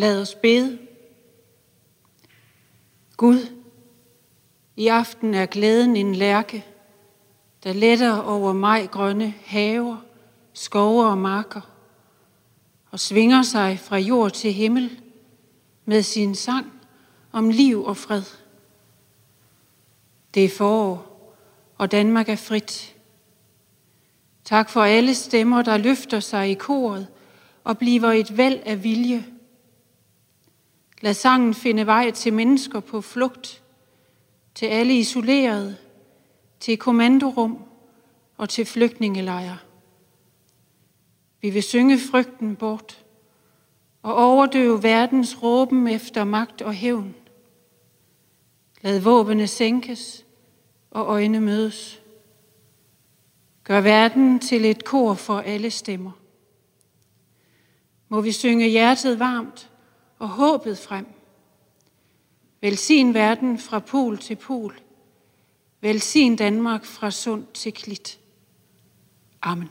Lad os bede. Gud, i aften er glæden en lærke, der letter over mig grønne haver, skove og marker, og svinger sig fra jord til himmel med sin sang om liv og fred. Det er forår, og Danmark er frit. Tak for alle stemmer, der løfter sig i koret og bliver et væld af vilje. Lad sangen finde vej til mennesker på flugt, til alle isolerede, til kommandorum og til flygtningelejre. Vi vil synge frygten bort og overdøve verdens råben efter magt og hævn. Lad våbene sænkes og øjne mødes. Gør verden til et kor for alle stemmer. Må vi synge hjertet varmt og håbet frem. Velsign verden fra pol til pol. Velsign Danmark fra sund til klit. Amen.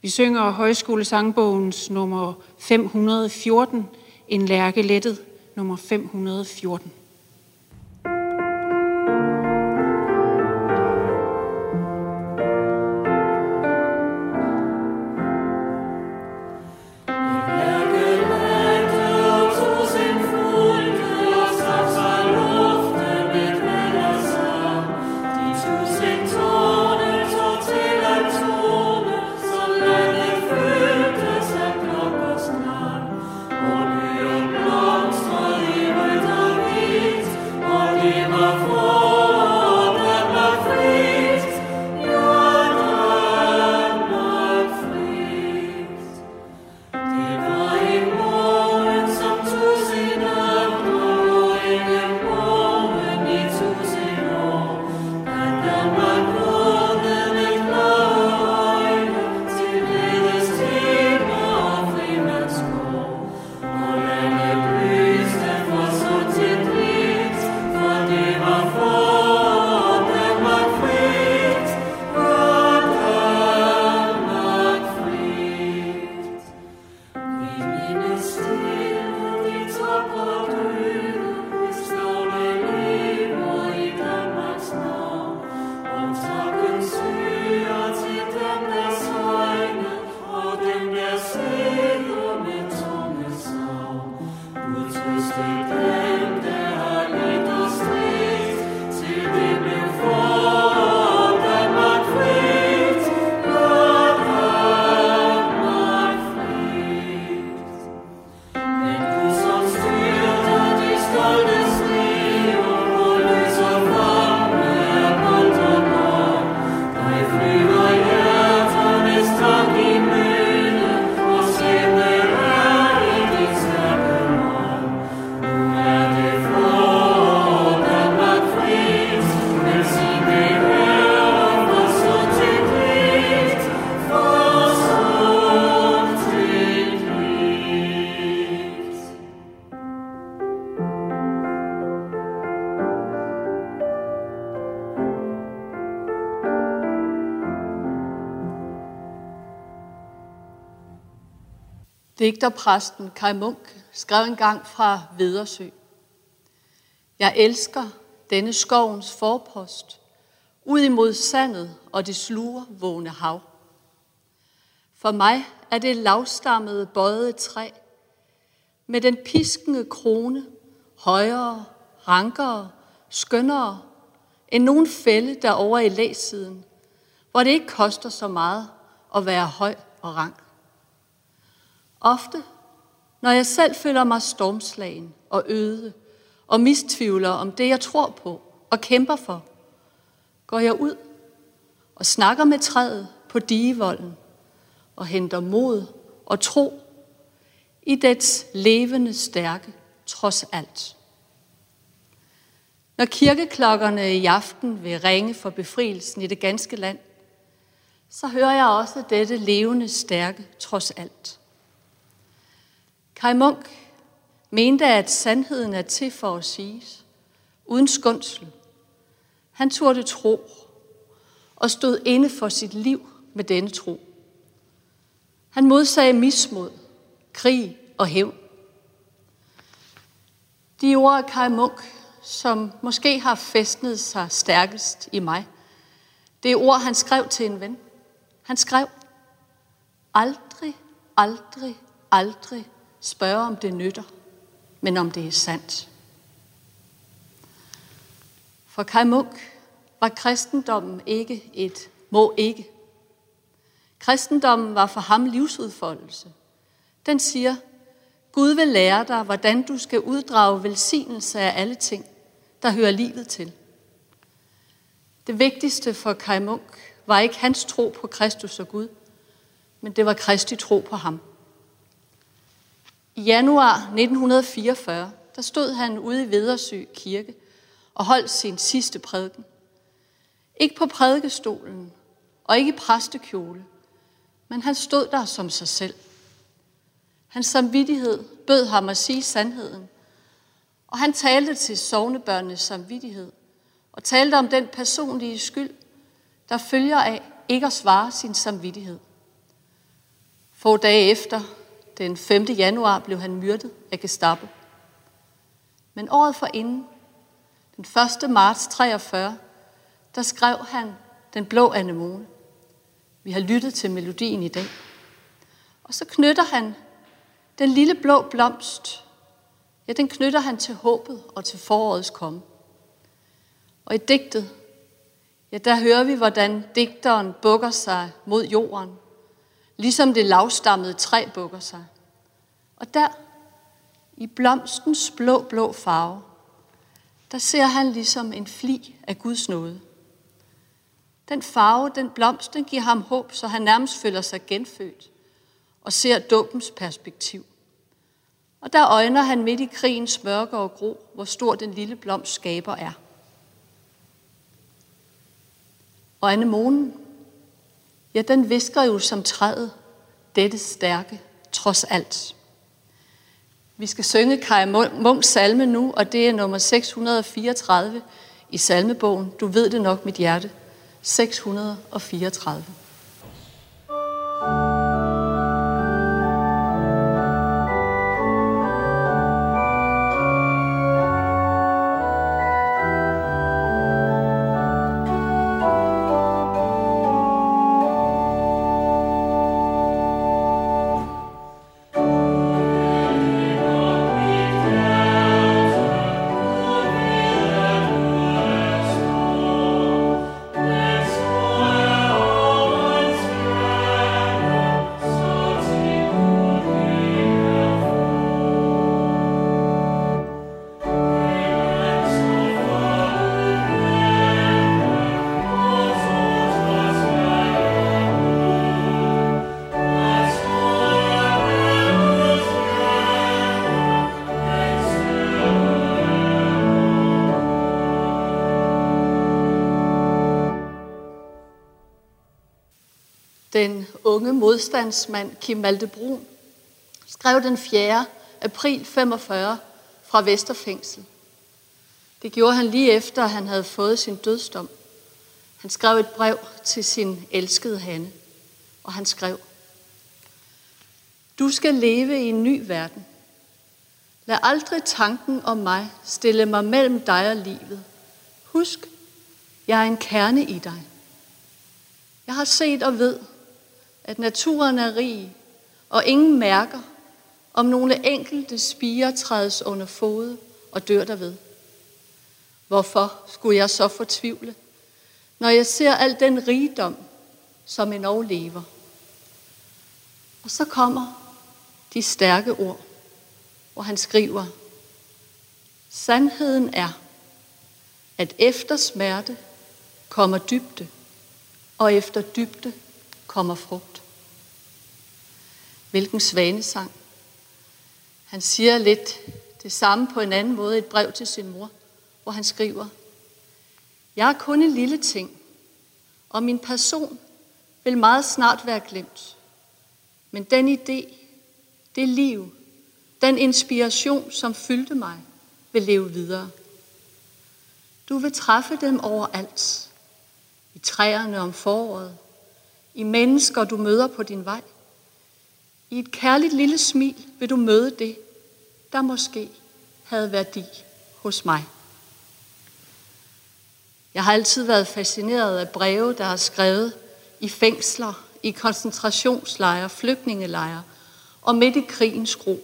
Vi synger højskolesangbogens nummer 514, en lærke lettet, nummer 514. Digterpræsten Kai Munk skrev engang fra Vedersø. Jeg elsker denne skovens forpost, ud imod sandet og det slurvågne hav. For mig er det lavstammede bøjet træ, med den piskende krone, højere, rankere, skønnere, end nogen fælde der over i læsiden, hvor det ikke koster så meget at være høj og rank. Ofte, når jeg selv føler mig stormslagen og øde og mistvivler om det, jeg tror på og kæmper for, går jeg ud og snakker med træet på digevolden og henter mod og tro i dets levende stærke trods alt. Når kirkeklokkerne i aften vil ringe for befrielsen i det ganske land, så hører jeg også dette levende stærke trods alt. Kai Munk mente, at sandheden er til for at siges, uden skundsel. Han turde tro og stod inde for sit liv med denne tro. Han modsagde mismod, krig og hævn. De ord af Kai Munk, som måske har festnet sig stærkest i mig, det er ord, han skrev til en ven. Han skrev, aldrig, aldrig, aldrig spørge, om det nytter, men om det er sandt. For Kai Munk var kristendommen ikke et må ikke. Kristendommen var for ham livsudfoldelse. Den siger, Gud vil lære dig, hvordan du skal uddrage velsignelse af alle ting, der hører livet til. Det vigtigste for Kai Munk var ikke hans tro på Kristus og Gud, men det var Kristi tro på ham. I januar 1944, der stod han ude i Vedersø Kirke og holdt sin sidste prædiken. Ikke på prædikestolen og ikke i præstekjole, men han stod der som sig selv. Hans samvittighed bød ham at sige sandheden, og han talte til sovnebørnenes samvittighed og talte om den personlige skyld, der følger af ikke at svare sin samvittighed. Få dage efter, den 5. januar, blev han myrdet af Gestapo. Men året forinden, den 1. marts 43, der skrev han Den blå anemone. Vi har lyttet til melodien i dag. Og så knytter han den lille blå blomst, ja, den knytter han til håbet og til forårets komme. Og i digtet, ja, der hører vi, hvordan digteren bukker sig mod jorden, ligesom det lavstammede træ bukker sig. Og der, i blomstens blå, blå farve, der ser han ligesom en fli af Guds nåde. Den farve, den blomst, den giver ham håb, så han nærmest føler sig genfødt og ser dåbens perspektiv. Og der øjner han midt i krigens mørke og gro, hvor stor den lille blomst skaber er. Og anemonen, ja, den visker jo som træet, dette stærke, trods alt. Vi skal synge Kai Munks salme nu, og det er nummer 634 i salmebogen. Du ved det nok, mit hjerte. 634. Den unge modstandsmand Kim Brun skrev den 4. april 45 fra Vesterfængsel. Det gjorde han lige efter, at han havde fået sin dødsdom. Han skrev et brev til sin elskede Hanne, og han skrev, Du skal leve i en ny verden. Lad aldrig tanken om mig stille mig mellem dig og livet. Husk, jeg er en kerne i dig. Jeg har set og ved, at naturen er rig, og ingen mærker, om nogle enkelte spiger trædes under fod og dør derved. Hvorfor skulle jeg så fortvivle, når jeg ser al den rigdom, som en lever? Og så kommer de stærke ord, hvor han skriver, Sandheden er, at efter smerte kommer dybde, og efter dybde kommer frugt. Hvilken svanesang. Han siger lidt det samme på en anden måde i et brev til sin mor, hvor han skriver, Jeg er kun en lille ting, og min person vil meget snart være glemt. Men den idé, det liv, den inspiration, som fyldte mig, vil leve videre. Du vil træffe dem overalt. I træerne om foråret, i mennesker, du møder på din vej, I et kærligt lille smil vil du møde det, der måske havde værdi hos mig. Jeg har altid været fascineret af breve, der er skrevet i fængsler, i koncentrationslejre, flygtningelejre og midt i krigens gro.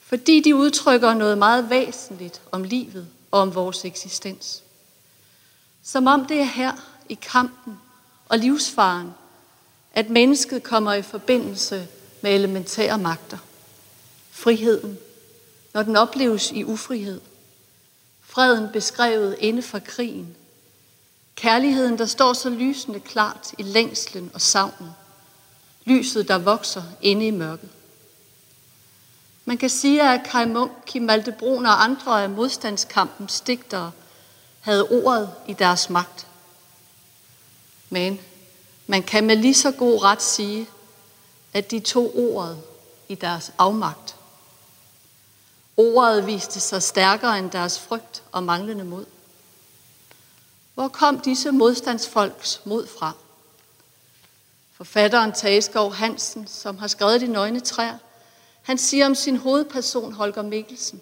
Fordi de udtrykker noget meget væsentligt om livet og om vores eksistens. Som om det er her i kampen og livsfaren, at mennesket kommer i forbindelse med elementære magter. Friheden, når den opleves i ufrihed. Freden beskrevet inde for krigen. Kærligheden, der står så lysende klart i længslen og savnen. Lyset, der vokser inde i mørket. Man kan sige, at Kai Munk, Kim Maltebron og andre af modstandskampens digtere havde ordet i deres magt. Men man kan med lige så god ret sige, at de tog ordet i deres afmagt. Ordet viste sig stærkere end deres frygt og manglende mod. Hvor kom disse modstandsfolks mod fra? Forfatteren Tageskov Hansen, som har skrevet De Nøgne Træer, han siger om sin hovedperson Holger Mikkelsen.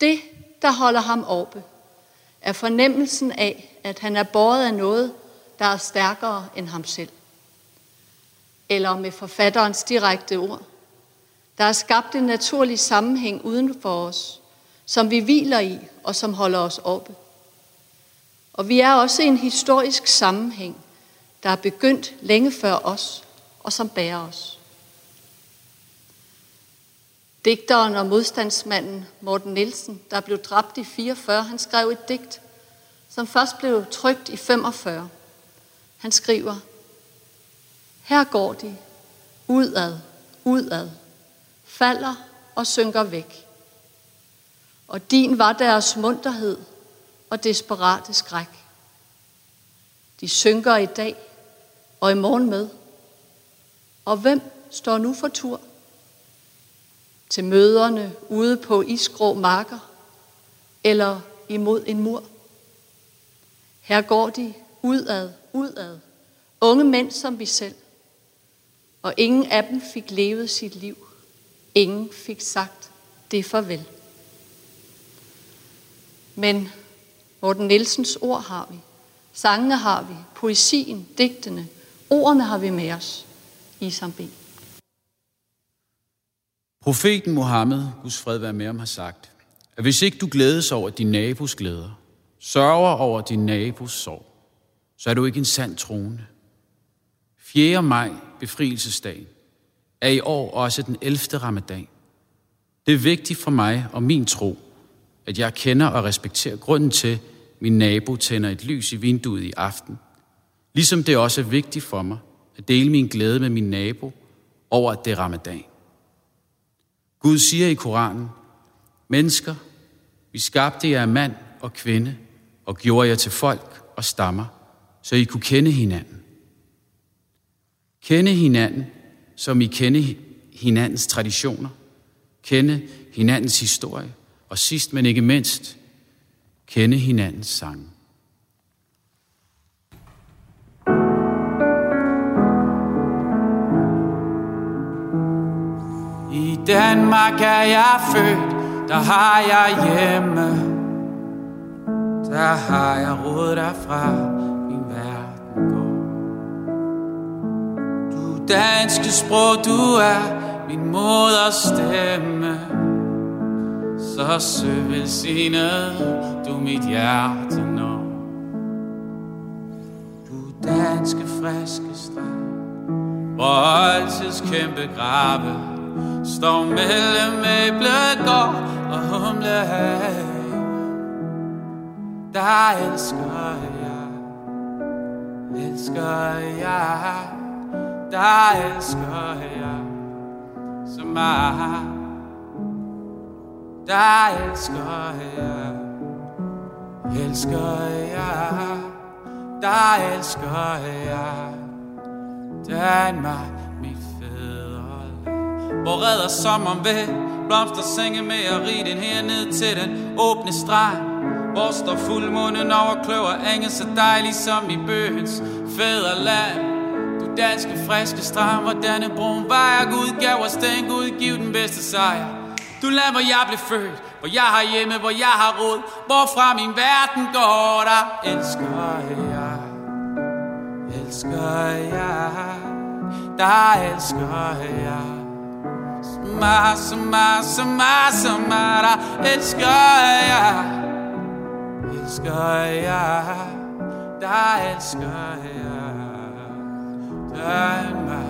Det, der holder ham oppe, er fornemmelsen af, at han er båret af noget, der er stærkere end ham selv. Eller med forfatterens direkte ord. Der er skabt en naturlig sammenhæng uden for os, som vi hviler i og som holder os oppe. Og vi er også i en historisk sammenhæng, der er begyndt længe før os og som bærer os. Digteren og modstandsmanden Morten Nielsen, der blev dræbt i 44, han skrev et digt, som først blev trygt i 45. Han skriver, Her går de, udad, udad, falder og synker væk. Og din var deres munterhed og desperate skræk. De synker i dag og i morgen med. Og hvem står nu for tur? Til møderne ude på isgrå marker eller imod en mur. Her går de udad, udad, unge mænd som vi selv. Og ingen af dem fik levet sit liv. Ingen fik sagt det farvel. Men Morten Nielsens ord har vi. Sangene har vi. Poesien, digtene. Ordene har vi med os. i B. Profeten Mohammed, Guds fred være med ham, har sagt, at hvis ikke du glædes over din nabos glæder, sørger over din nabos sorg, så er du ikke en sand troende. 4. maj, befrielsesdag, er i år også den 11. ramadan. Det er vigtigt for mig og min tro, at jeg kender og respekterer grunden til, at min nabo tænder et lys i vinduet i aften. Ligesom det også er vigtigt for mig at dele min glæde med min nabo over, at det er ramadan. Gud siger i Koranen, mennesker, vi skabte jer af mand og kvinde og gjorde jer til folk og stammer, så I kunne kende hinanden. Kende hinanden, som I kende hinandens traditioner, kende hinandens historie, og sidst men ikke mindst, kende hinandens sange. I Danmark er jeg født, der har jeg hjemme. Der har jeg råd derfra, danske sprog, du er min moders stemme. Så søg velsignet, du mit hjerte når. Du danske friske strand, hvor altid kæmpe grave, står mellem æblegård og humlehave. Der elsker jeg, elsker jeg, der elsker jeg så meget. Der elsker jeg, elsker jeg, der elsker jeg Danmark, mit fædreland. Hvor redder sommeren ved, blomster senge med at ride den her ned til den åbne strand. Hvor står fuldmånen over kløver enge så dejlig som i bøgens fædreland. Danske friske strand Hvor denne brun vejer Gud gav os den Gud giv den bedste sejr. Du land, hvor jeg blev født Hvor jeg har hjemme, hvor jeg har råd Hvorfra min verden går Der elsker jeg. Elsker jeg. Der elsker jeg. Sma, sma, sma, sma Der elsker jeg. Elsker jeg. Der elsker jeg. Spørg mig,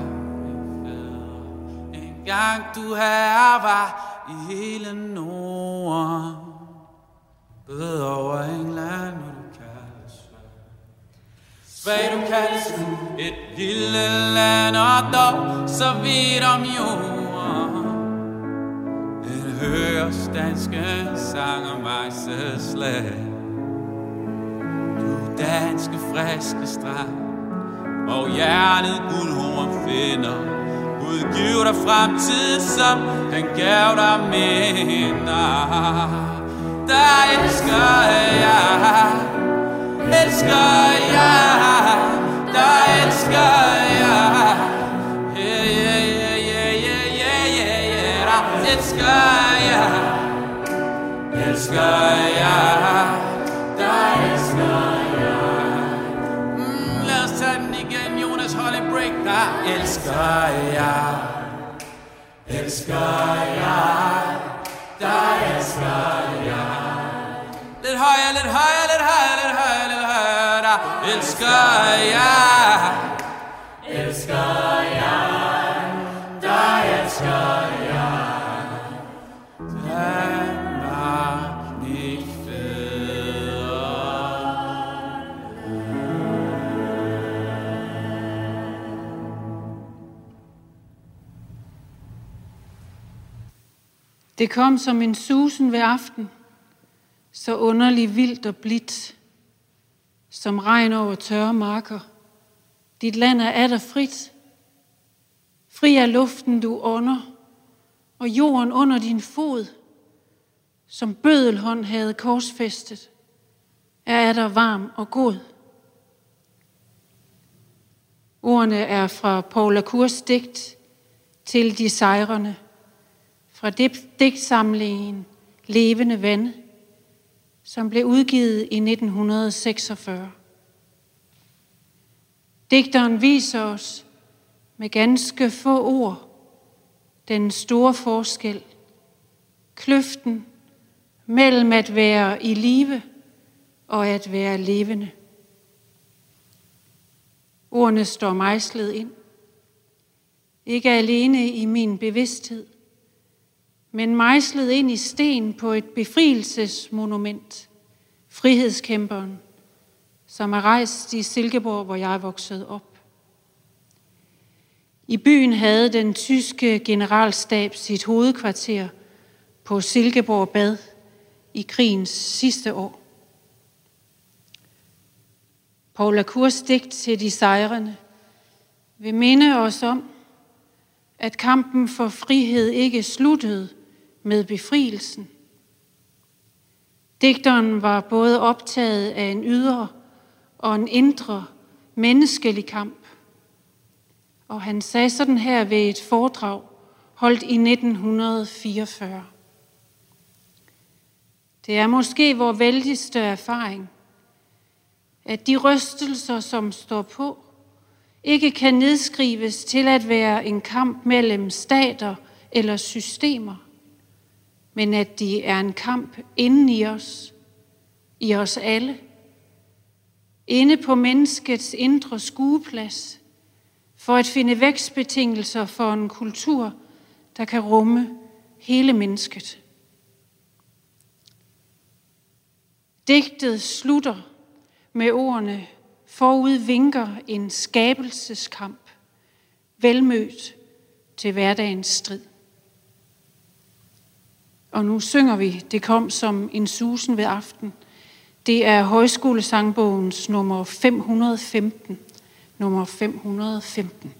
fædre, En gang du her var i hele Norden Bød over England, nu du kaldes Svag du kaldes nu et lille land Og dog så vidt om jorden. En høres danske sang om slag Du danske friske strand og hjertet guldhorn finder Gud Udgiv dig fremtid, som han gav dig minder. Der elsker jeg, elsker jeg, der elsker jeg. Yeah, yeah, yeah, yeah, yeah, yeah, yeah, der elsker jeg, elsker jeg, der elsker en elsker jeg, elsker jeg, dig elsker jeg. Lidt højere, lidt højere, lidt højere, lidt højere, lidt højere, der elsker jeg. Elsker jeg, dig elsker jeg. Det kom som en susen ved aften, så underlig vildt og blidt, som regn over tørre marker. Dit land er atter frit. Fri er luften, du ånder, og jorden under din fod, som bødelhånd havde korsfæstet, er atter varm og god. Ordene er fra Paula Kurs digt til de sejrende, fra digtsamlingen Levende Vand, som blev udgivet i 1946. Digteren viser os med ganske få ord den store forskel, kløften mellem at være i live og at være levende. Ordene står mejslet ind. Ikke alene i min bevidsthed, men mejslet ind i sten på et befrielsesmonument, frihedskæmperen, som er rejst i Silkeborg, hvor jeg er vokset op. I byen havde den tyske generalstab sit hovedkvarter på Silkeborg Bad i krigens sidste år. Paula Kurs digt til de sejrende vil minde os om, at kampen for frihed ikke sluttede med befrielsen. Digteren var både optaget af en ydre og en indre menneskelig kamp. Og han sagde sådan her ved et foredrag, holdt i 1944. Det er måske vores vældigste erfaring, at de rystelser, som står på, ikke kan nedskrives til at være en kamp mellem stater eller systemer, men at de er en kamp inden i os, i os alle, inde på menneskets indre skueplads, for at finde vækstbetingelser for en kultur, der kan rumme hele mennesket. Digtet slutter med ordene Forud vinker en skabelseskamp, velmødt til hverdagens strid. Og nu synger vi, det kom som en susen ved aften. Det er højskolesangbogens nummer 515. Nummer 515.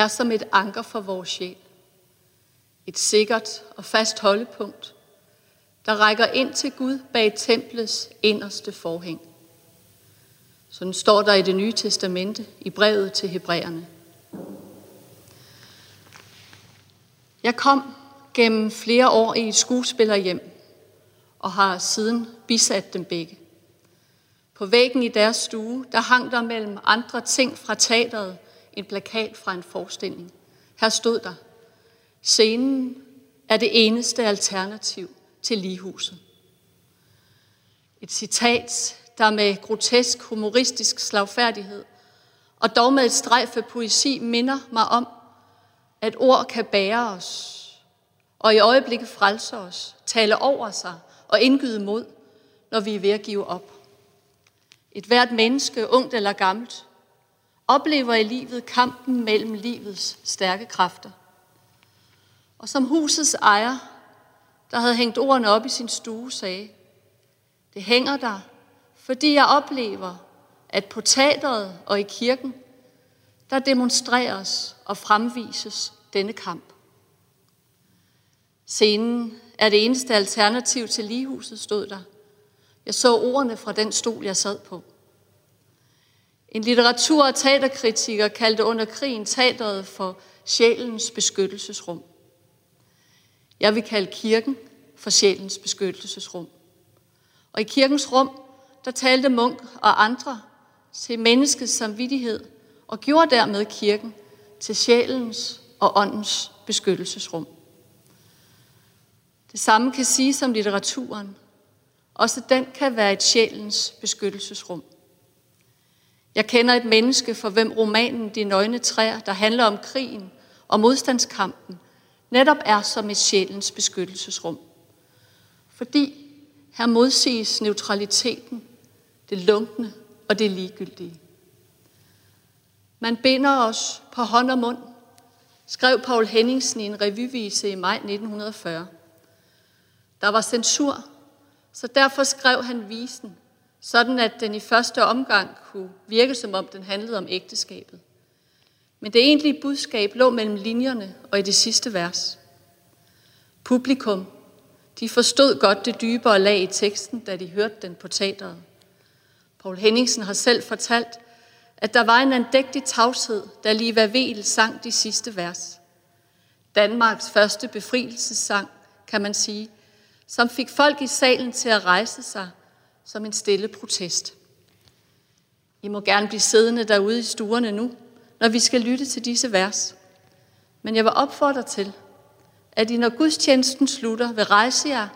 er som et anker for vores sjæl. Et sikkert og fast holdepunkt, der rækker ind til Gud bag templets inderste forhæng. Sådan står der i det nye testamente i brevet til hebræerne. Jeg kom gennem flere år i et skuespillerhjem og har siden bisat dem begge. På væggen i deres stue, der hang der mellem andre ting fra teateret en plakat fra en forestilling. Her stod der, scenen er det eneste alternativ til ligehuset. Et citat, der med grotesk humoristisk slagfærdighed og dog med et strejf af poesi minder mig om, at ord kan bære os, og i øjeblikket frelse os, tale over sig og indgyde mod, når vi er ved at give op. Et hvert menneske, ungt eller gammelt, oplever i livet kampen mellem livets stærke kræfter. Og som husets ejer, der havde hængt ordene op i sin stue, sagde, det hænger der, fordi jeg oplever, at på teateret og i kirken, der demonstreres og fremvises denne kamp. Scenen er det eneste alternativ til ligehuset, stod der. Jeg så ordene fra den stol, jeg sad på. En litteratur- og teaterkritiker kaldte under krigen teateret for sjælens beskyttelsesrum. Jeg vil kalde kirken for sjælens beskyttelsesrum. Og i kirkens rum, der talte Munk og andre til menneskets samvittighed og gjorde dermed kirken til sjælens og åndens beskyttelsesrum. Det samme kan siges om litteraturen. Også den kan være et sjælens beskyttelsesrum. Jeg kender et menneske, for hvem romanen De nøgne træer, der handler om krigen og modstandskampen, netop er som et sjælens beskyttelsesrum. Fordi her modsiges neutraliteten, det lunkne og det ligegyldige. Man binder os på hånd og mund, skrev Paul Henningsen i en revyvise i maj 1940. Der var censur, så derfor skrev han visen sådan at den i første omgang kunne virke som om den handlede om ægteskabet. Men det egentlige budskab lå mellem linjerne og i det sidste vers. Publikum, De forstod godt det dybere lag i teksten, da de hørte den på teateret. Paul Henningsen har selv fortalt, at der var en andægtig tavshed, da Liva Vel sang de sidste vers. Danmarks første befrielsessang, kan man sige, som fik folk i salen til at rejse sig som en stille protest. I må gerne blive siddende derude i stuerne nu, når vi skal lytte til disse vers. Men jeg vil opfordre til, at I når gudstjenesten slutter, vil rejse jer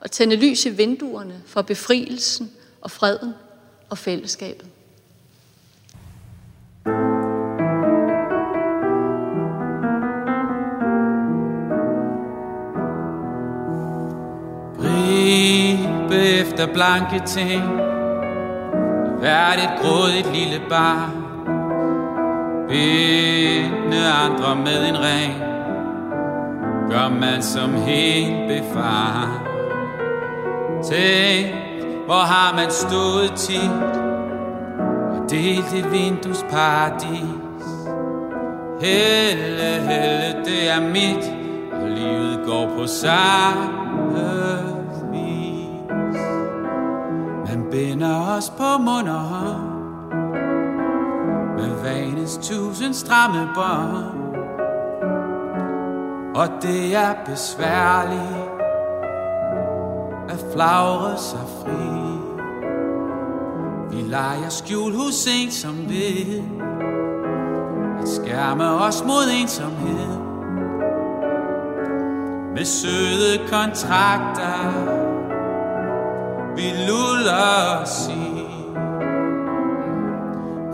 og tænde lys i vinduerne for befrielsen og freden og fællesskabet. Efter blanke ting. Hvert et grådigt lille barn Binde andre med en ring. Gør man som helt befar. Tænk, hvor har man stået tit Og delt et vinduesparadis. Helle, helle, det er mit Og livet går på samme binder os på mund og hånd. Med vanes tusind stramme bånd. Og det er besværligt At flagre sig fri. Vi leger skjul hos en som vil At skærme os mod ensomhed. Med søde kontrakter. Vi luller os i.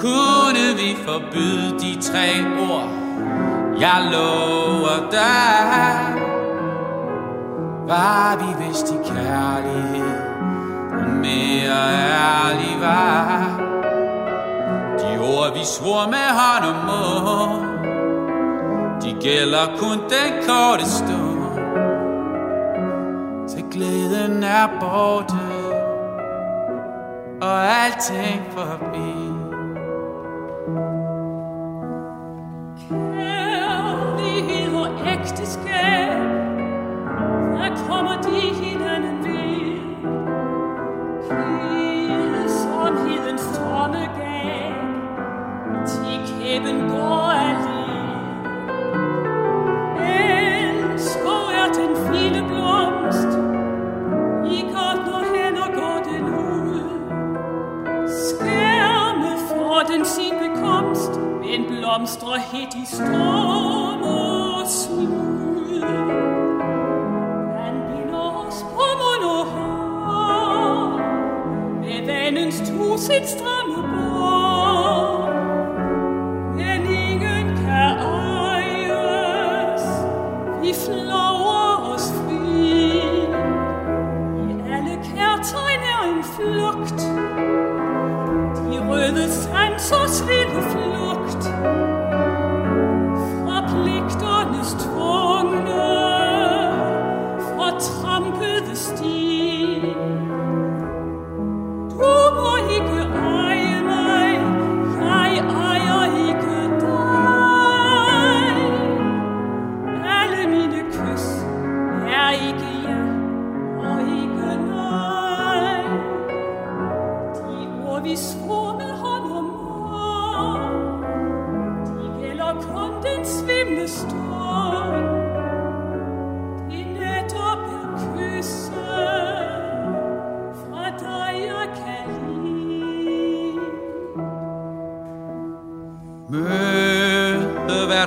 Kunne vi forbyde de tre ord Jeg lover dig? Var vi vist i kærlighed Og mere ærlig var. De ord vi svor med hånd og mund De gælder kun den korte stund. Til glæden er borte. Og alting forbi Kærlighed og ægteskab, der kommer de hinanden ved. Kedsomhedens tomme gab, til kæben går blomstrer helt i storm og smud. Han binder os på mund og hår, med vandens tusind stramme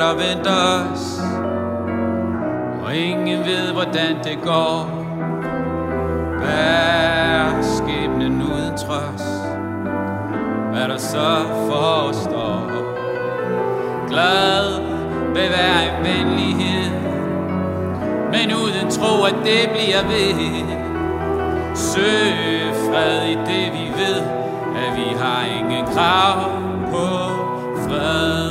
der venter os Og ingen ved hvordan det går. Bær skæbnen uden trøst Hvad der så forestår? Glad vil være en venlighed. Men uden tro at det bliver ved. Søg fred i det vi ved At vi har ingen krav på fred.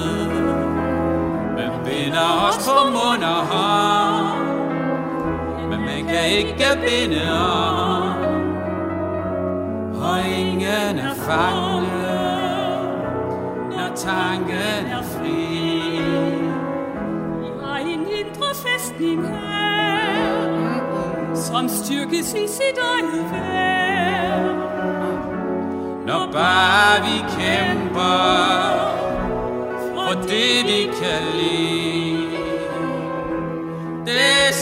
Ikke binde om Og ingen er fanget Når tanken er fri Vi har en indre fæstning her, som styrkes i sit eget værd. Når bare vi kæmper for det vi kan lide.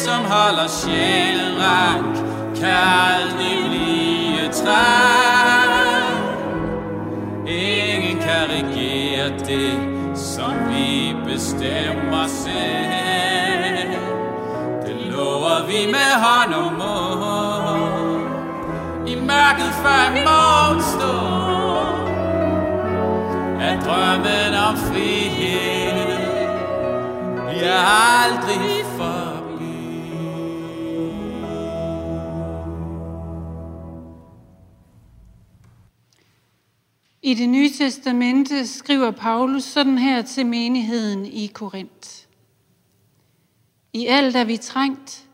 Som holder sjælen rank kan aldrig blive træt. Ingen kan regere det, som vi bestemmer selv. Det lover vi med hånd og mund. I mørket før morgen morgenstund. At drømmen om frihed bliver aldrig I det nye testamente skriver Paulus sådan her til menigheden i Korinth. I alt er vi trængt,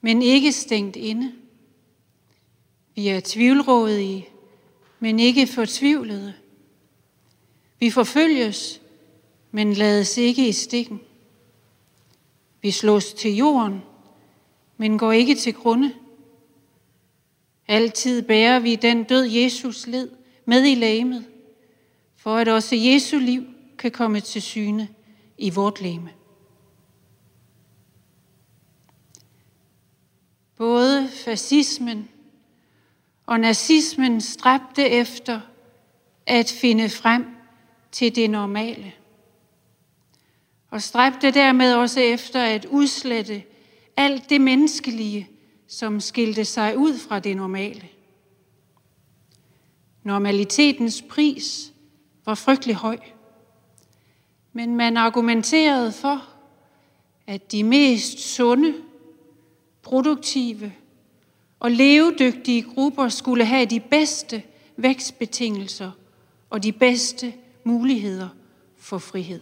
men ikke stængt inde. Vi er tvivlrådige, men ikke fortvivlede. Vi forfølges, men lades ikke i stikken. Vi slås til jorden, men går ikke til grunde. Altid bærer vi den død Jesus led med i lægemet, for at også Jesu liv kan komme til syne i vort læme. Både fascismen og nazismen stræbte efter at finde frem til det normale. Og stræbte dermed også efter at udslette alt det menneskelige, som skilte sig ud fra det normale. Normalitetens pris var frygtelig høj. Men man argumenterede for, at de mest sunde, produktive og levedygtige grupper skulle have de bedste vækstbetingelser og de bedste muligheder for frihed.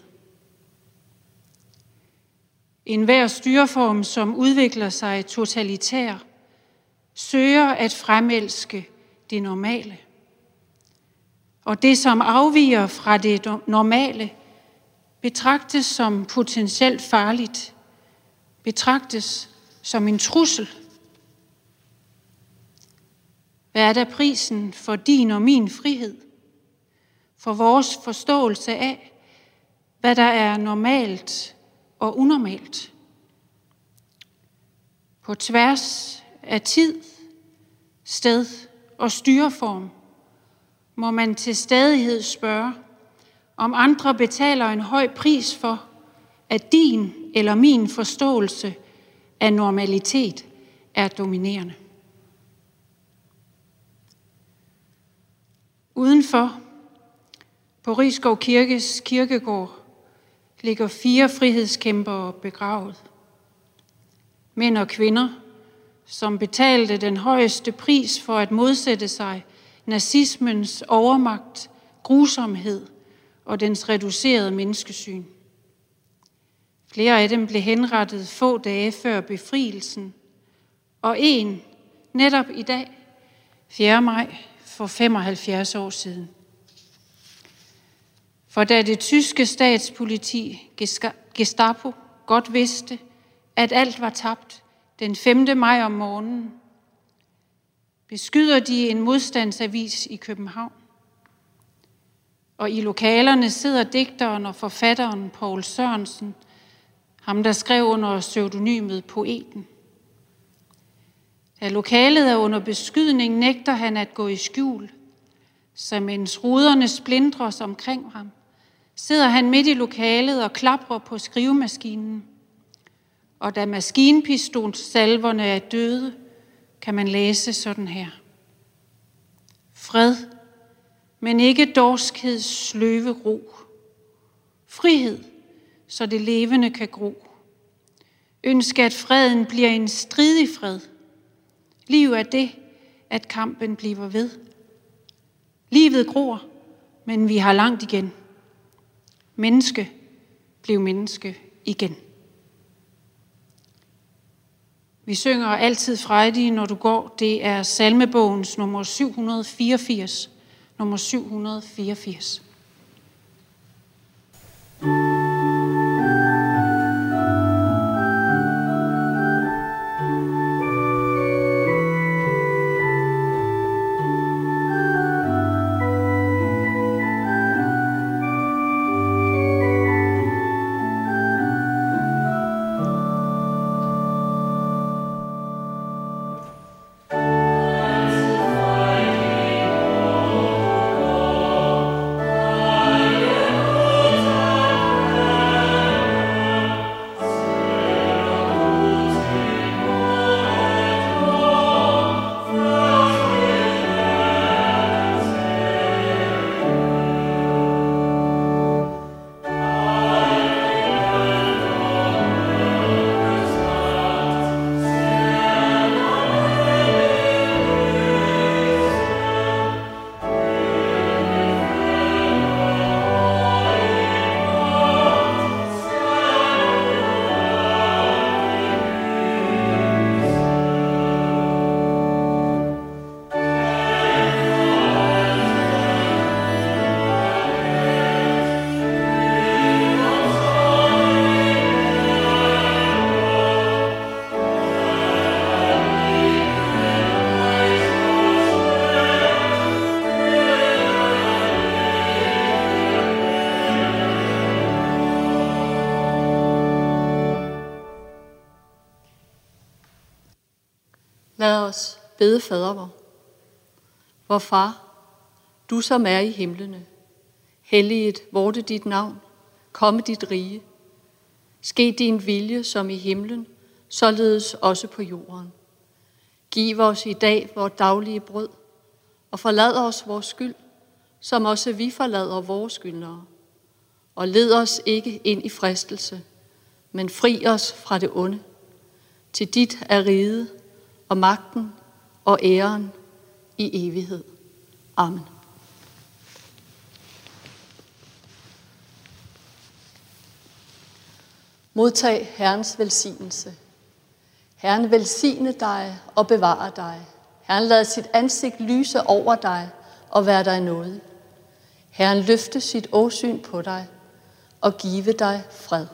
En hver styreform, som udvikler sig totalitær, søger at fremelske det normale. Og det, som afviger fra det normale, betragtes som potentielt farligt, betragtes som en trussel. Hvad er der prisen for din og min frihed? For vores forståelse af, hvad der er normalt og unormalt. På tværs af tid, sted og styreform må man til stadighed spørge, om andre betaler en høj pris for, at din eller min forståelse af normalitet er dominerende. Udenfor på Rigskov Kirkes kirkegård ligger fire frihedskæmpere begravet. Mænd og kvinder, som betalte den højeste pris for at modsætte sig nazismens overmagt, grusomhed og dens reducerede menneskesyn. Flere af dem blev henrettet få dage før befrielsen, og en netop i dag, 4. maj for 75 år siden. For da det tyske statspoliti, Gestapo, godt vidste, at alt var tabt den 5. maj om morgenen, beskyder de en modstandsavis i København. Og i lokalerne sidder digteren og forfatteren Paul Sørensen, ham der skrev under pseudonymet Poeten. Da lokalet er under beskydning, nægter han at gå i skjul, så mens ruderne splindres omkring ham, sidder han midt i lokalet og klapper på skrivemaskinen. Og da maskinpistolsalverne er døde, kan man læse sådan her. Fred, men ikke dorskeds sløve ro. Frihed, så det levende kan gro. Ønske, at freden bliver en stridig fred. Liv er det, at kampen bliver ved. Livet gror, men vi har langt igen. Menneske blev menneske igen. Vi synger altid frejdig, når du går. Det er salmebogens nummer 784. Nummer 784. Lad bede fader vor. Vor far, du som er i himlene, helliget vorte dit navn, komme dit rige. Ske din vilje som i himlen, således også på jorden. Giv os i dag vores daglige brød, og forlad os vores skyld, som også vi forlader vores skyldnere. Og led os ikke ind i fristelse, men fri os fra det onde. Til dit er riget og magten og æren i evighed. Amen. Modtag Herrens velsignelse. Herren velsigne dig og bevare dig. Herren lad sit ansigt lyse over dig og være dig noget. Herren løfte sit åsyn på dig og give dig fred.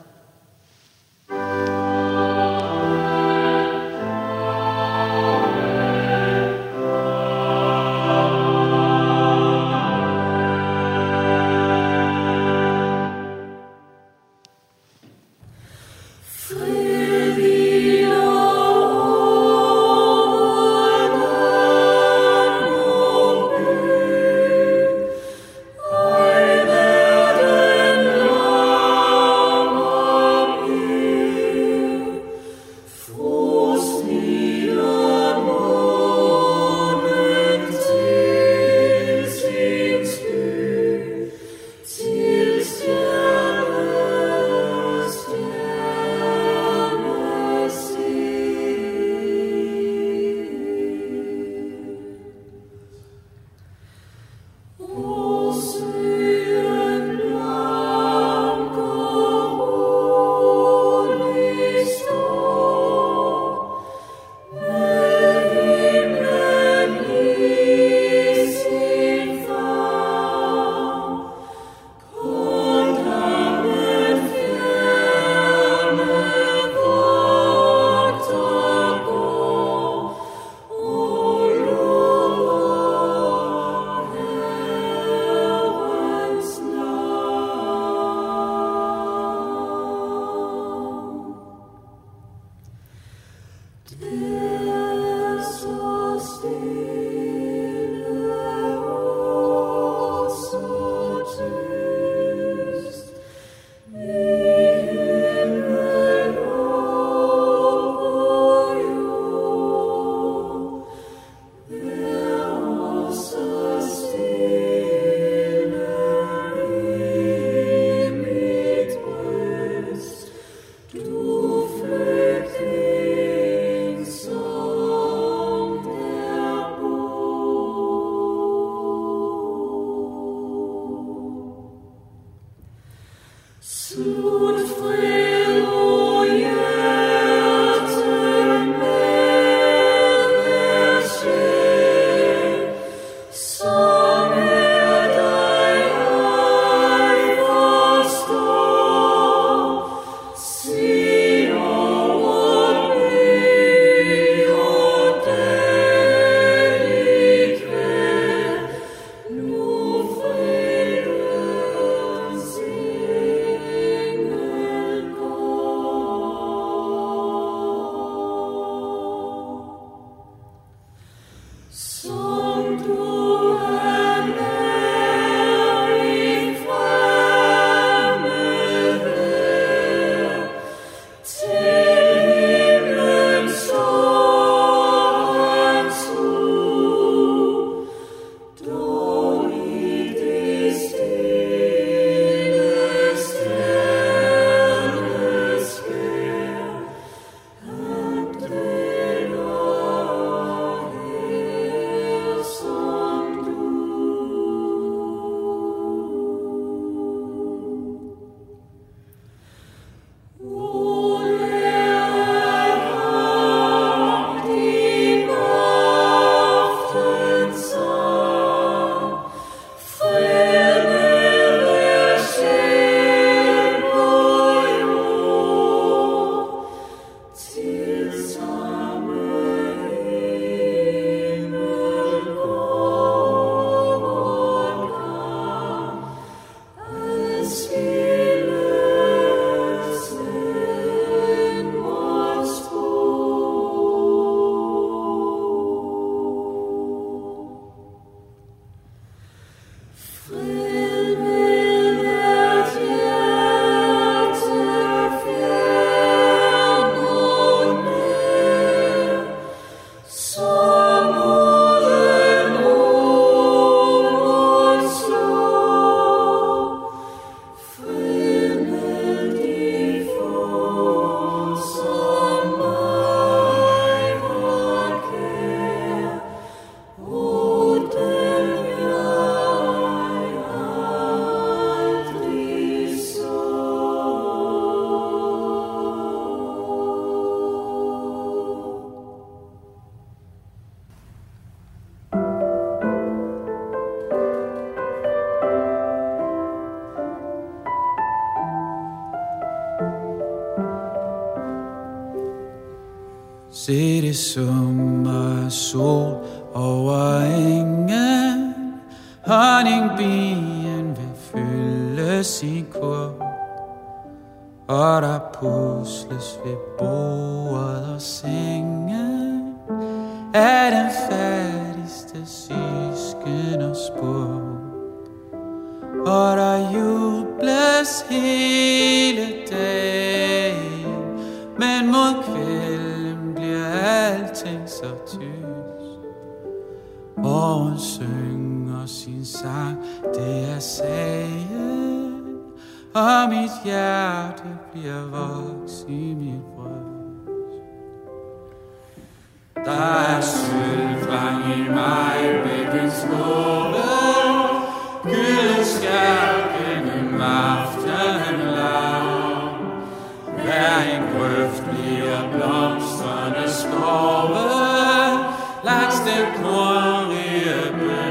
Alting så tyst. Og synger sin sang, det er sagen. Og mit hjerte bliver voks i mit bryst. Der er sølvfang i mig, bækkens skåle Gylden skær gennem aftenen lav Hver en grøft bliver blomstrende skove last inquiry about.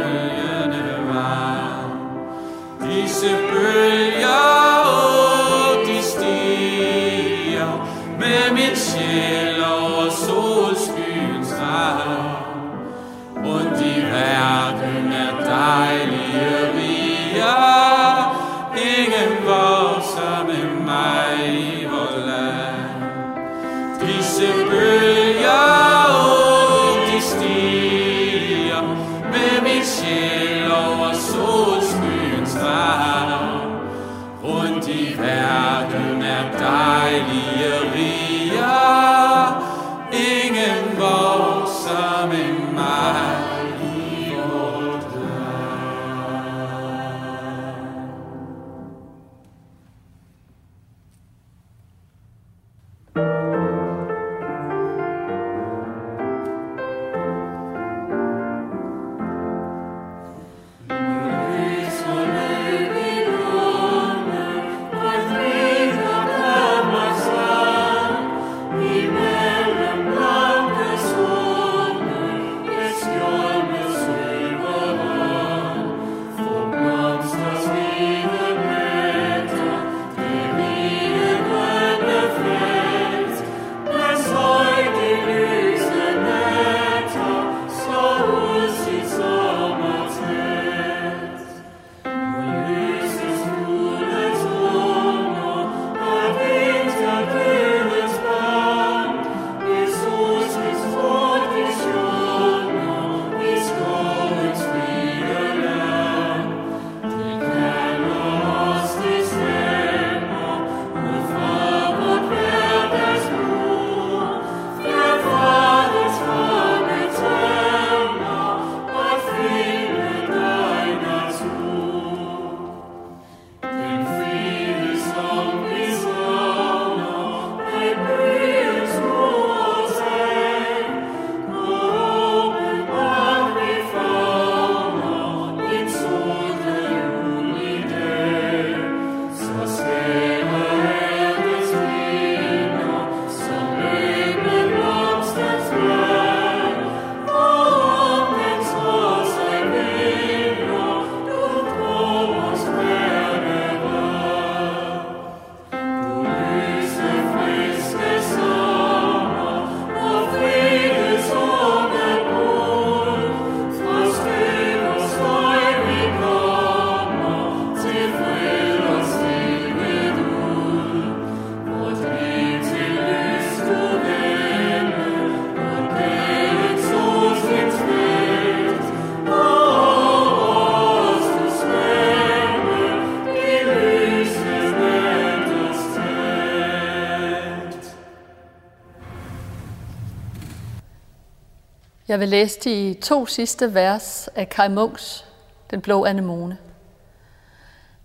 Jeg vil læse de to sidste vers af Kai Munks Den blå anemone.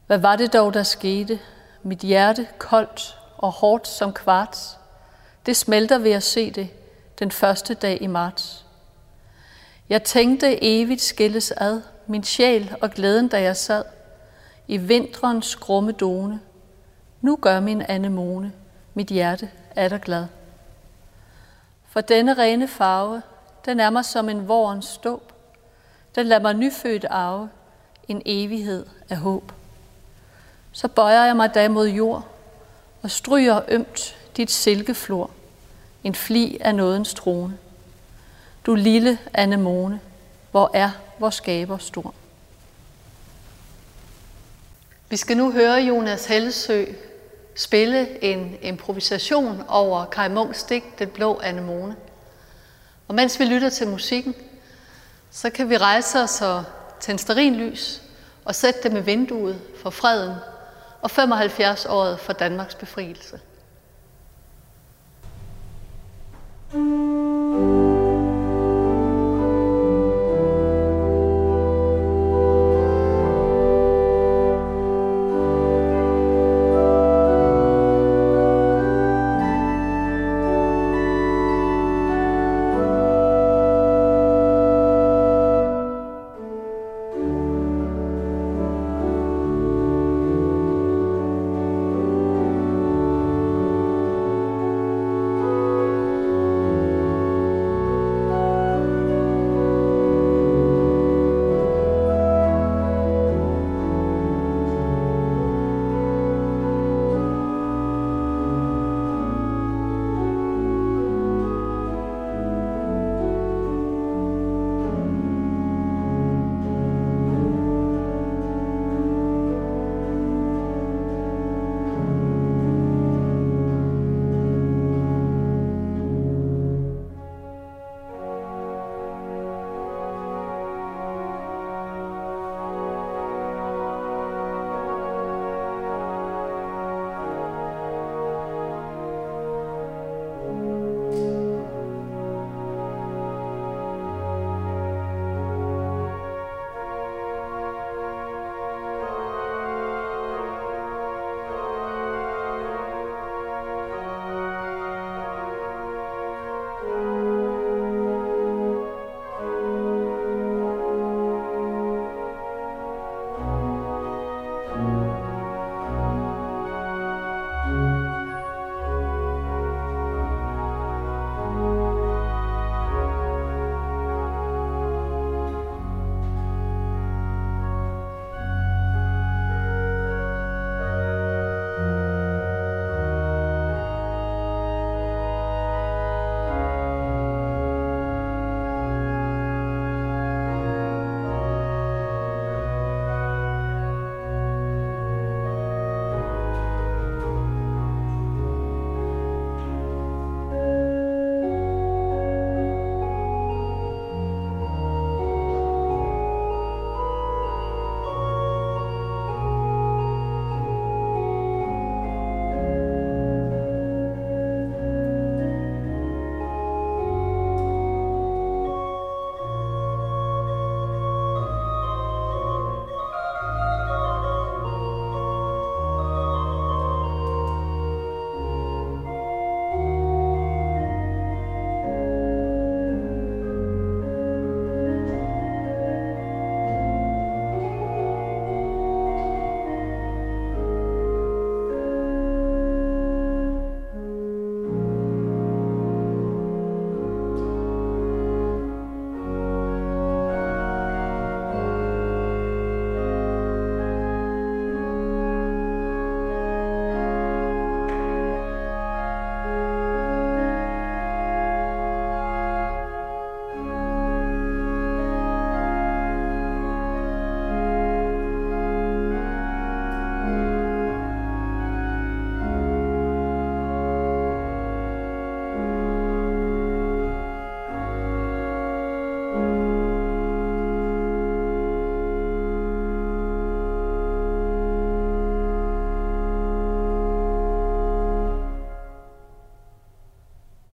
Hvad var det dog, der skete? Mit hjerte koldt og hårdt som kvarts. Det smelter ved at se det den første dag i marts. Jeg tænkte evigt skilles ad, min sjæl og glæden, da jeg sad i vintrens grumme done. Nu gør min anemone, mit hjerte er der glad. For denne rene farve, den er mig som en vorens ståb. Den lader mig nyfødt arve en evighed af håb. Så bøjer jeg mig da mod jord og stryger ømt dit silkeflor, en fli af nådens trone. Du lille anemone, hvor er vores skaber stor. Vi skal nu høre Jonas Hellesø spille en improvisation over Kai Munks digt Den blå anemone. Og mens vi lytter til musikken, så kan vi rejse os og tænde sterinlys og sætte det med vinduet for freden og 75-året for Danmarks befrielse. thank